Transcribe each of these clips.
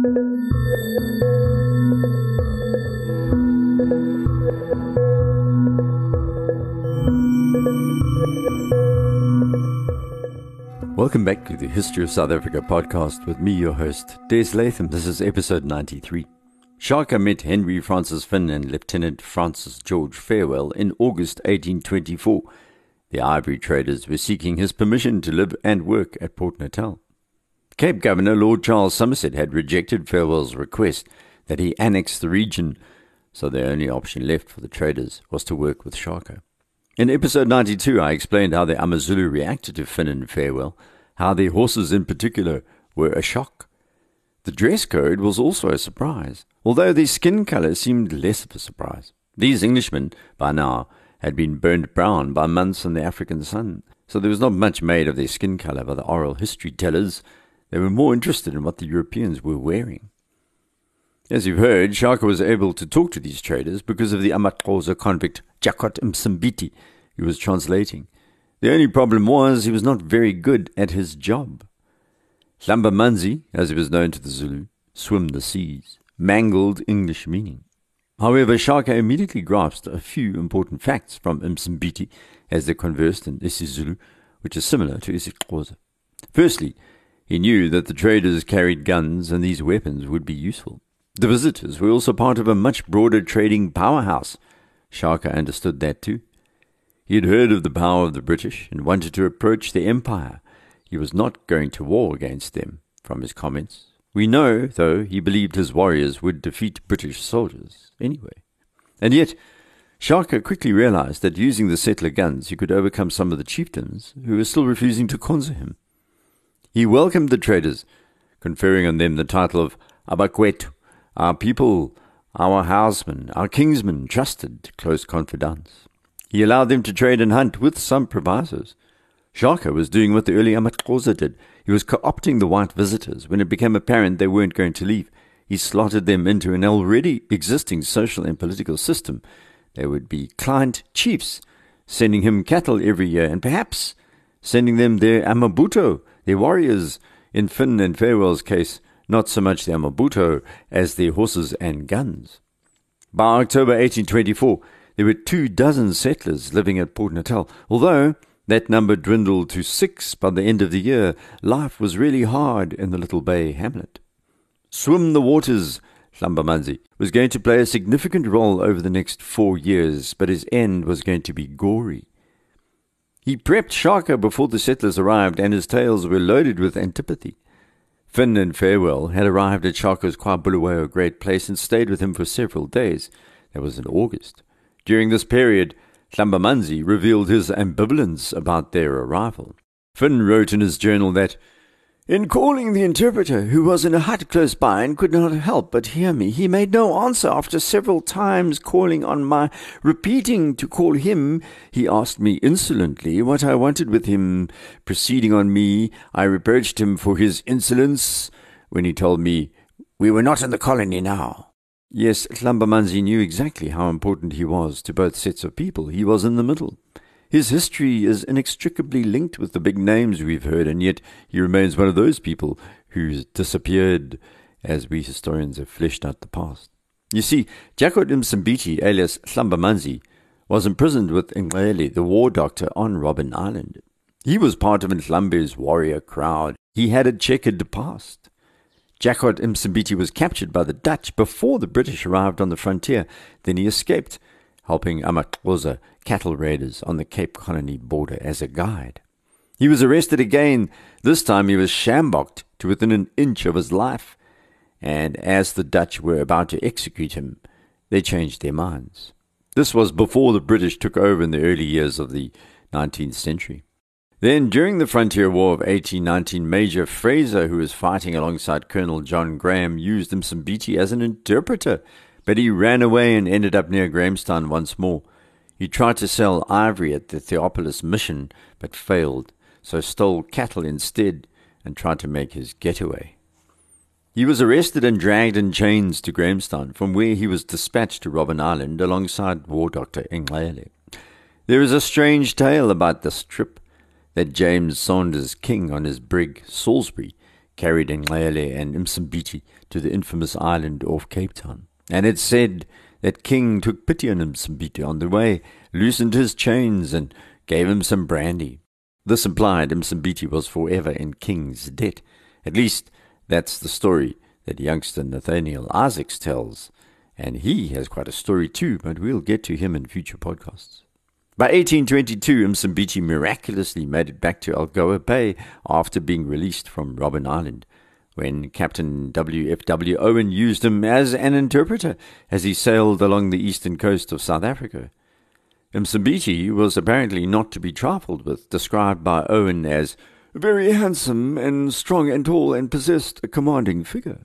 Welcome back to the History of South Africa podcast with me, your host, Des Latham. This is episode 93. Shaka met Henry Francis Fynn and Lieutenant Francis George Farewell in August 1824. The ivory traders were seeking his permission to live and work at Port Natal. Cape Governor Lord Charles Somerset had rejected Farewell's request that he annex the region, so the only option left for the traders was to work with Shaka. In episode 92, I explained how the Amazulu reacted to Fynn and Farewell, how their horses in particular were a shock. The dress code was also a surprise, although their skin colour seemed less of a surprise. These Englishmen, by now, had been burned brown by months in the African sun, so there was not much made of their skin colour by the oral history tellers. They were more interested in what the Europeans were wearing. As you've heard, Shaka was able to talk to these traders because of the Amaxhosa convict Jakot Msimbiti he was translating. The only problem was he was not very good at his job. Hlamba Manzi, as he was known to the Zulu, swim the seas, mangled English meaning. However, Shaka immediately grasped a few important facts from Msimbiti as they conversed in isiZulu, which is similar to isiXhosa. Firstly, he knew that the traders carried guns and these weapons would be useful. The visitors were also part of a much broader trading powerhouse. Shaka understood that too. He had heard of the power of the British and wanted to approach the Empire. He was not going to war against them, from his comments. We know, though, he believed his warriors would defeat British soldiers anyway. And yet, Shaka quickly realized that using the settler guns he could overcome some of the chieftains who were still refusing to khonza him. He welcomed the traders, conferring on them the title of Abakwetu, our people, our housemen, our kingsmen, trusted, close confidants. He allowed them to trade and hunt with some provisos. Shaka was doing what the early Amaxhosa did. He was co-opting the white visitors. When it became apparent they weren't going to leave, he slotted them into an already existing social and political system. They would be client chiefs, sending him cattle every year, and perhaps sending them their amabuto, their warriors. In Fynn and Farewell's case, not so much the Amabuto as their horses and guns. By October 1824, there were two dozen settlers living at Port Natal. Although that number dwindled to six by the end of the year, life was really hard in the little bay hamlet. Swim the waters, Hlambamanzi was going to play a significant role over the next four years, but his end was going to be gory. He prepped Shaka before the settlers arrived, and his tales were loaded with antipathy. Fynn and Farewell had arrived at Shaka's KwaBulawayo great place and stayed with him for several days. That was in August. During this period, Hlambamanzi revealed his ambivalence about their arrival. Fynn wrote in his journal that in calling the interpreter, who was in a hut close by and could not help but hear me, he made no answer after several times calling on my repeating to call him. He asked me insolently what I wanted with him. Proceeding on me, I reproached him for his insolence when he told me we were not in the colony now. Yes, Hlambamanzi knew exactly how important he was to both sets of people. He was in the middle. His history is inextricably linked with the big names we've heard, and yet he remains one of those people who's disappeared as we historians have fleshed out the past. You see, Jakot Msimbiti, alias Hlambamanzi, was imprisoned with Nxele, the war doctor, on Robben Island. He was part of Ndlambe's warrior crowd. He had a checkered past. Jakot Msimbiti was captured by the Dutch before the British arrived on the frontier. Then he escaped, helping Amaxhosa cattle raiders on the Cape Colony border as a guide. He was arrested again. This time he was sjambocked to within an inch of his life. And as the Dutch were about to execute him, they changed their minds. This was before the British took over in the early years of the 19th century. Then, during the Frontier War of 1819, Major Fraser, who was fighting alongside Colonel John Graham, used Msimbiti as an interpreter, but he ran away and ended up near Grahamstown once more. He tried to sell ivory at the Theopolis mission, but failed, so stole cattle instead and tried to make his getaway. He was arrested and dragged in chains to Grahamstown, from where he was dispatched to Robben Island alongside War Doctor Nxele. There is a strange tale about this trip that James Saunders King on his brig Salisbury carried Nxele and Msimbiti to the infamous island off Cape Town. And it said that King took pity on Msimbiti on the way, loosened his chains, and gave him some brandy. This implied Msimbiti was forever in King's debt. At least that's the story that youngster Nathaniel Isaacs tells. And he has quite a story too, but we'll get to him in future podcasts. By 1822, Msimbiti miraculously made it back to Algoa Bay after being released from Robben Island, when Captain W. F. W. Owen used him as an interpreter as he sailed along the eastern coast of South Africa. Msimbiti was apparently not to be trifled with, described by Owen as very handsome and strong and tall and possessed a commanding figure.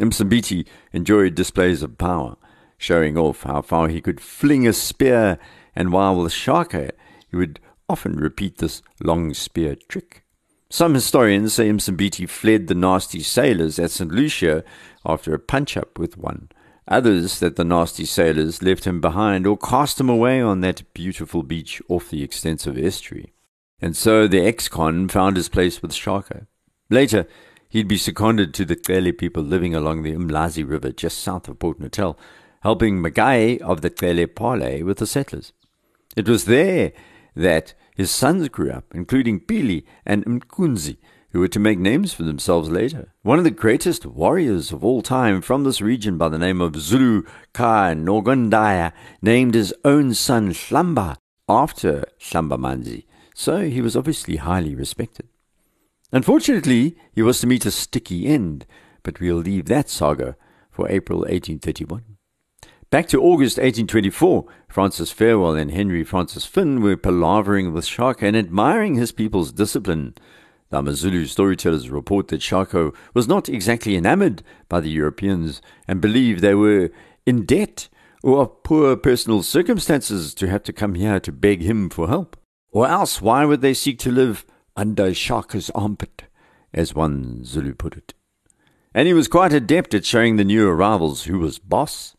Msimbiti enjoyed displays of power, showing off how far he could fling a spear and while with Shaka, he would often repeat this long spear trick. Some historians say Msimbiti fled the nasty sailors at St. Lucia after a punch up with one. Others that the nasty sailors left him behind or cast him away on that beautiful beach off the extensive estuary. And so the ex-con found his place with Shaka. Later, he'd be seconded to the Cele people living along the Umlazi River just south of Port Natal, helping Magaye of the Cele parley with the settlers. It was there that his sons grew up, including Pili and Mkunzi, who were to make names for themselves later. One of the greatest warriors of all time from this region by the name of Zulu Ka Nogandaya named his own son Shlamba after Manzi, so he was obviously highly respected. Unfortunately, he was to meet a sticky end, but we'll leave that saga for April 1831. Back to August 1824, Francis Farewell and Henry Francis Fynn were palavering with Shaka and admiring his people's discipline. The Mazulu storytellers report that Shaka was not exactly enamored by the Europeans and believed they were in debt or of poor personal circumstances to have to come here to beg him for help. Or else, why would they seek to live under Shaka's armpit, as one Zulu put it? And he was quite adept at showing the new arrivals who was boss.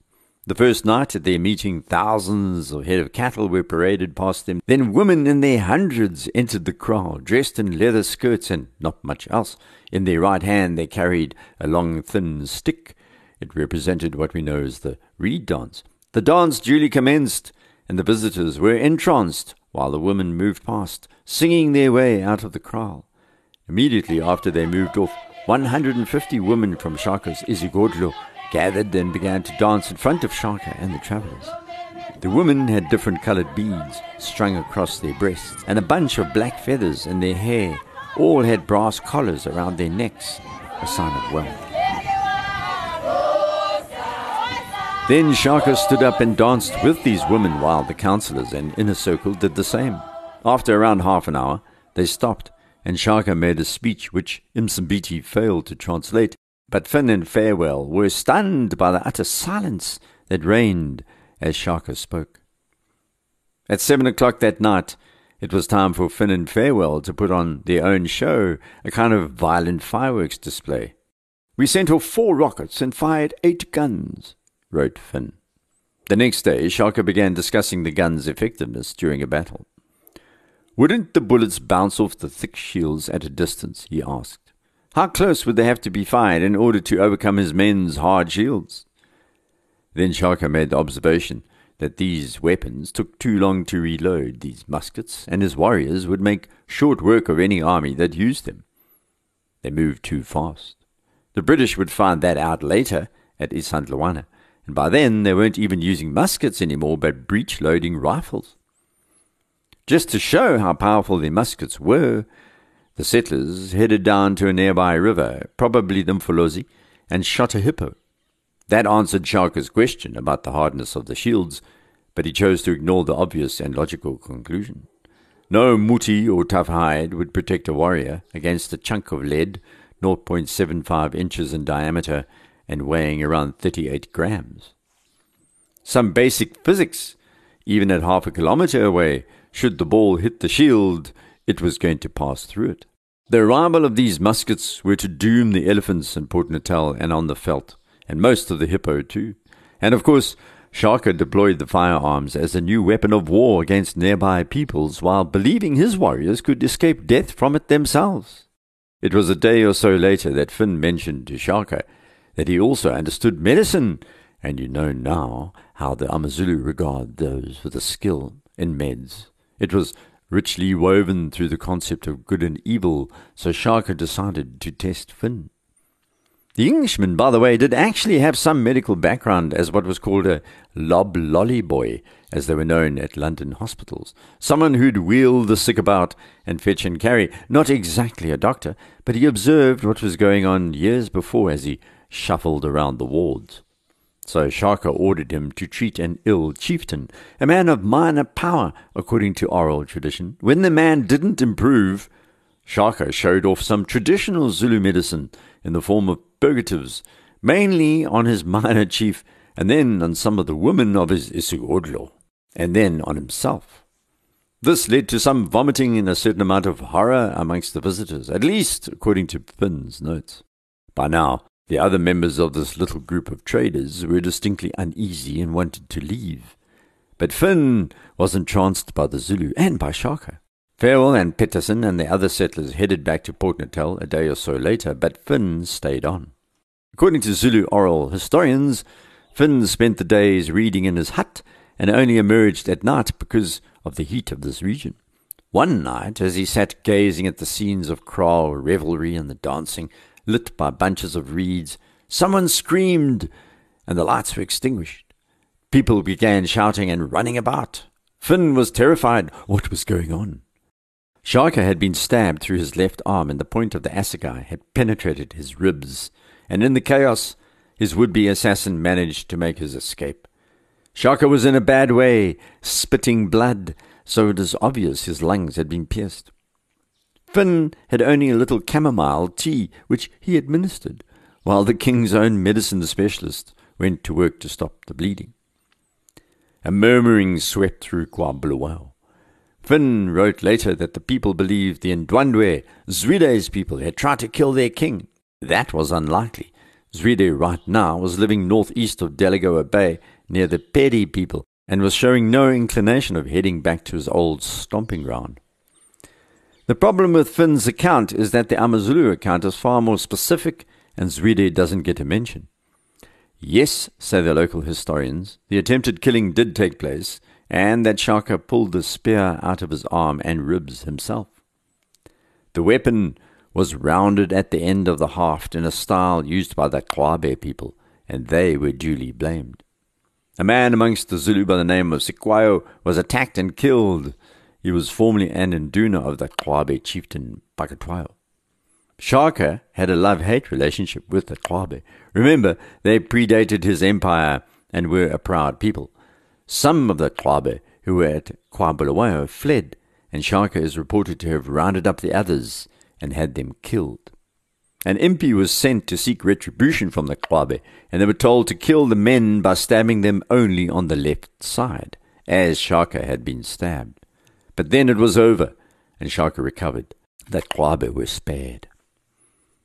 The first night at their meeting, thousands of head of cattle were paraded past them. Then women in their hundreds entered the crowd, dressed in leather skirts and not much else. In their right hand they carried a long, thin stick. It represented what we know as the reed dance. The dance duly commenced, and the visitors were entranced while the women moved past, singing their way out of the kraal. Immediately after they moved off, 150 women from Shaka's Isigodlo gathered and began to dance in front of Shaka and the travelers. The women had different colored beads strung across their breasts and a bunch of black feathers in their hair. All had brass collars around their necks, a sign of wealth. Then Shaka stood up and danced with these women while the councillors and inner circle did the same. After around half an hour, they stopped and Shaka made a speech which Msimbiti failed to translate but Fynn and Farewell were stunned by the utter silence that reigned as Shaka spoke. At seven o'clock that night, it was time for Fynn and Farewell to put on their own show, a kind of violent fireworks display. We sent off four rockets and fired eight guns, wrote Fynn. The next day, Shaka began discussing the gun's effectiveness during a battle. Wouldn't the bullets bounce off the thick shields at a distance? he asked. How close would they have to be fired in order to overcome his men's hard shields? Then Shaka made the observation that these weapons took too long to reload these muskets, and his warriors would make short work of any army that used them. They moved too fast. The British would find that out later at Isandlwana, and by then they weren't even using muskets anymore but breech loading rifles. Just to show how powerful their muskets were, the settlers headed down to a nearby river, probably the Mfolozi, and shot a hippo. That answered Shaka's question about the hardness of the shields, but he chose to ignore the obvious and logical conclusion. No muti or tough hide would protect a warrior against a chunk of lead, 0.75 inches in diameter and weighing around 38 grams. Some basic physics, even at half a kilometer away, should the ball hit the shield, it was going to pass through it. The arrival of these muskets were to doom the elephants in Port Natal and on the veldt, and most of the hippo too. And of course, Shaka deployed the firearms as a new weapon of war against nearby peoples while believing his warriors could escape death from it themselves. It was a day or so later that Fynn mentioned to Shaka that he also understood medicine, and you know now how the Amazulu regard those with a skill in meds. It was richly woven through the concept of good and evil, so Shaka decided to test Fynn. The Englishman, by the way, did actually have some medical background as what was called a lob lolly boy, as they were known at London hospitals. Someone who'd wheel the sick about and fetch and carry. Not exactly a doctor, but he observed what was going on years before as he shuffled around the wards. So Shaka ordered him to treat an ill chieftain, a man of minor power, according to oral tradition. When the man didn't improve, Shaka showed off some traditional Zulu medicine in the form of purgatives, mainly on his minor chief, and then on some of the women of his isigodlo, and then on himself. This led to some vomiting and a certain amount of horror amongst the visitors, at least according to Fynn's notes. By now, the other members of this little group of traders were distinctly uneasy and wanted to leave. But Fynn was entranced by the Zulu and by Shaka. Farewell and Peterson and the other settlers headed back to Port Natal a day or so later, but Fynn stayed on. According to Zulu oral historians, Fynn spent the days reading in his hut and only emerged at night because of the heat of this region. One night, as he sat gazing at the scenes of kraal revelry and the dancing, lit by bunches of reeds, someone screamed, and the lights were extinguished. People began shouting and running about. Fynn was terrified. What was going on? Shaka had been stabbed through his left arm, and the point of the assegai had penetrated his ribs, and in the chaos, his would be assassin managed to make his escape. Shaka was in a bad way, spitting blood, so it is obvious his lungs had been pierced. Fynn had only a little chamomile tea, which he administered, while the king's own medicine specialist went to work to stop the bleeding. A murmuring swept through KwaBulawayo. Fynn wrote later that the people believed the Ndwandwe, Zwide's people, had tried to kill their king. That was unlikely. Zwide right now was living northeast of Delagoa Bay near the Pedi people and was showing no inclination of heading back to his old stomping ground. The problem with Fynn's account is that the Amazulu account is far more specific and Zwide doesn't get a mention. Yes, say the local historians, the attempted killing did take place, and that Shaka pulled the spear out of his arm and ribs himself. The weapon was rounded at the end of the haft in a style used by the Qwabe people, and they were duly blamed. A man amongst the Zulu by the name of Sikwayo was attacked and killed, he was formerly an induna of the Qwabe chieftain Pakatwayo. Shaka had a love-hate relationship with the Qwabe. Remember, they predated his empire and were a proud people. Some of the Qwabe who were at KwaBulawayo fled, and Shaka is reported to have rounded up the others and had them killed. An impi was sent to seek retribution from the Qwabe, and they were told to kill the men by stabbing them only on the left side, as Shaka had been stabbed. But then it was over, and Shaka recovered. That Qwabe was spared.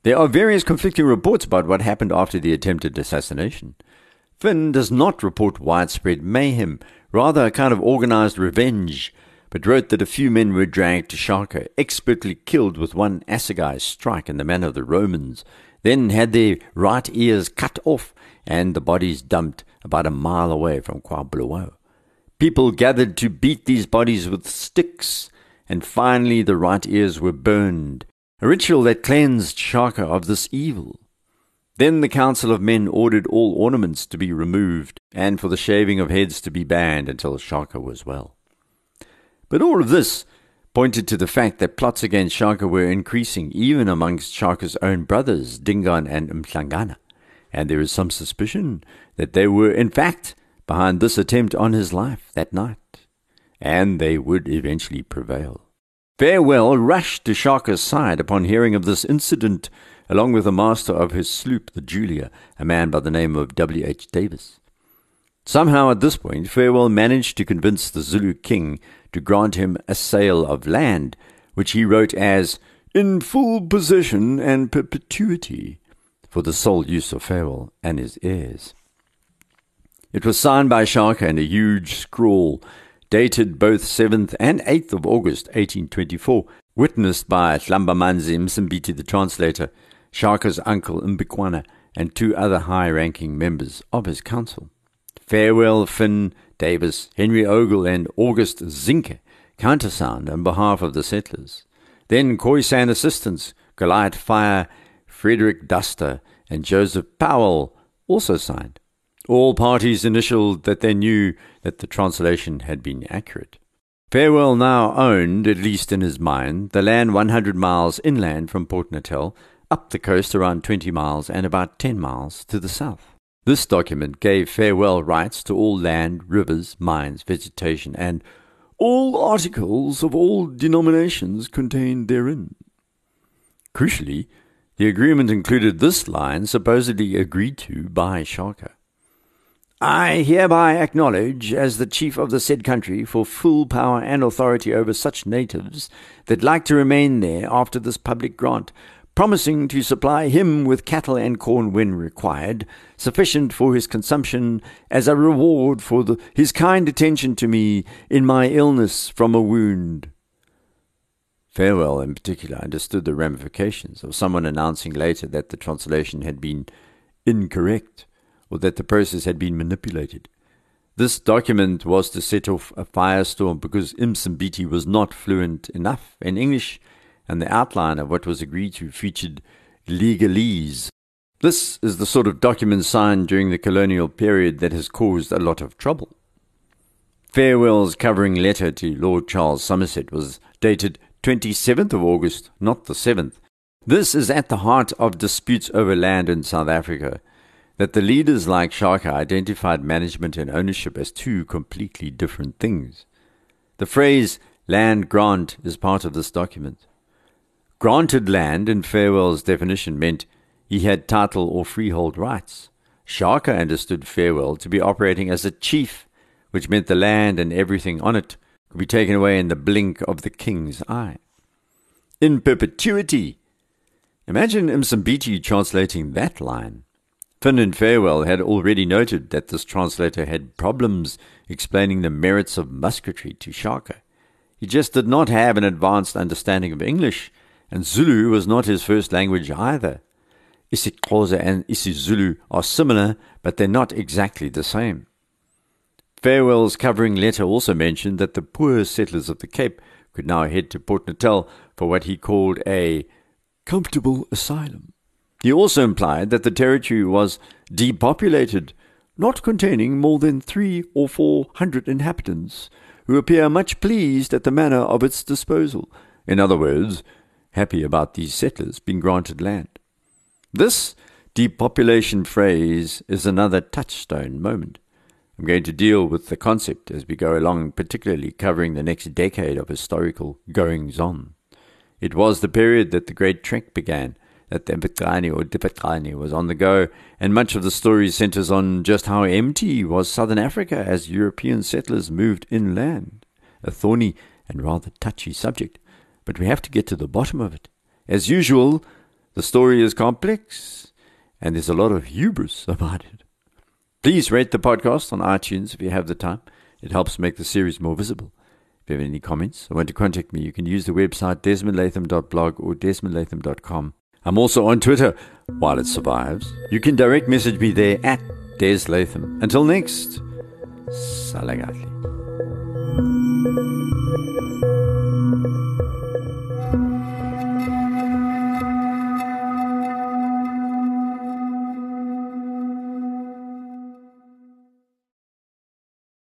There are various conflicting reports about what happened after the attempted assassination. Fynn does not report widespread mayhem, rather a kind of organized revenge, but wrote that a few men were dragged to Shaka, expertly killed with one assegai strike in the manner of the Romans, then had their right ears cut off and the bodies dumped about a mile away from KwaBulawayo. People gathered to beat these bodies with sticks, and finally the right ears were burned, a ritual that cleansed Shaka of this evil. Then the council of men ordered all ornaments to be removed, and for the shaving of heads to be banned until Shaka was well. But all of this pointed to the fact that plots against Shaka were increasing even amongst Shaka's own brothers, Dingaan and Mhlangana, and there is some suspicion that they were in fact behind this attempt on his life that night, and they would eventually prevail. Farewell rushed to Shaka's side upon hearing of this incident, along with the master of his sloop, the Julia, a man by the name of W. H. Davis. Somehow at this point, Farewell managed to convince the Zulu king to grant him a sale of land, which he wrote as in full possession and perpetuity, for the sole use of Farewell and his heirs. It was signed by Shaka in a huge scrawl dated both 7th and 8th of August 1824, witnessed by Hlambamanzi Msimbiti, the translator, Shaka's uncle Mbikwana, and two other high-ranking members of his council. Farewell Fynn Davis, Henry Ogle, and August Zinke countersigned on behalf of the settlers. Then Khoisan assistants, Goliath Fire, Frederick Duster, and Joseph Powell also signed. All parties initialed that they knew that the translation had been accurate. Farewell now owned, at least in his mind, the land 100 miles inland from Port Natal, up the coast around 20 miles, and about 10 miles to the south. This document gave Farewell rights to all land, rivers, mines, vegetation, and all articles of all denominations contained therein. Crucially, the agreement included this line supposedly agreed to by Shaka. I hereby acknowledge, as the chief of the said country, for full power and authority over such natives that like to remain there after this public grant, promising to supply him with cattle and corn when required, sufficient for his consumption as a reward for the, his kind attention to me in my illness from a wound. Farewell, in particular, understood the ramifications of someone announcing later that the translation had been incorrect or that the process had been manipulated. This document was to set off a firestorm because Msimbiti was not fluent enough in English, and the outline of what was agreed to featured legalese. This is the sort of document signed during the colonial period that has caused a lot of trouble. Farewell's covering letter to Lord Charles Somerset was dated 27th of August, not the 7th. This is at the heart of disputes over land in South Africa, that the leaders like Shaka identified management and ownership as two completely different things. The phrase land grant is part of this document. Granted land, in Farewell's definition, meant he had title or freehold rights. Shaka understood Farewell to be operating as a chief, which meant the land and everything on it could be taken away in the blink of the king's eye. In perpetuity. Imagine Msimbiti translating that line. Fynn and Farewell had already noted that this translator had problems explaining the merits of musketry to Shaka. He just did not have an advanced understanding of English, and Zulu was not his first language either. isiXhosa and isiZulu are similar, but they're not exactly the same. Farewell's covering letter also mentioned that the poor settlers of the Cape could now head to Port Natal for what he called a comfortable asylum. He also implied that the territory was depopulated, not containing more than three or four hundred inhabitants, who appear much pleased at the manner of its disposal. In other words, happy about these settlers being granted land. This depopulation phrase is another touchstone moment. I'm going to deal with the concept as we go along, particularly covering the next decade of historical goings on. It was the period that the Great Trek began, that the Mfecane or Difaqane was on the go, and much of the story centers on just how empty was southern Africa as European settlers moved inland. A thorny and rather touchy subject, but we have to get to the bottom of it. As usual, the story is complex, and there's a lot of hubris about it. Please rate the podcast on iTunes if you have the time. It helps make the series more visible. If you have any comments or want to contact me, you can use the website desmondlatham.blog or desmondlatham.com. I'm also on Twitter while it survives. You can direct message me there at Des Latham. Until next, Salagatli.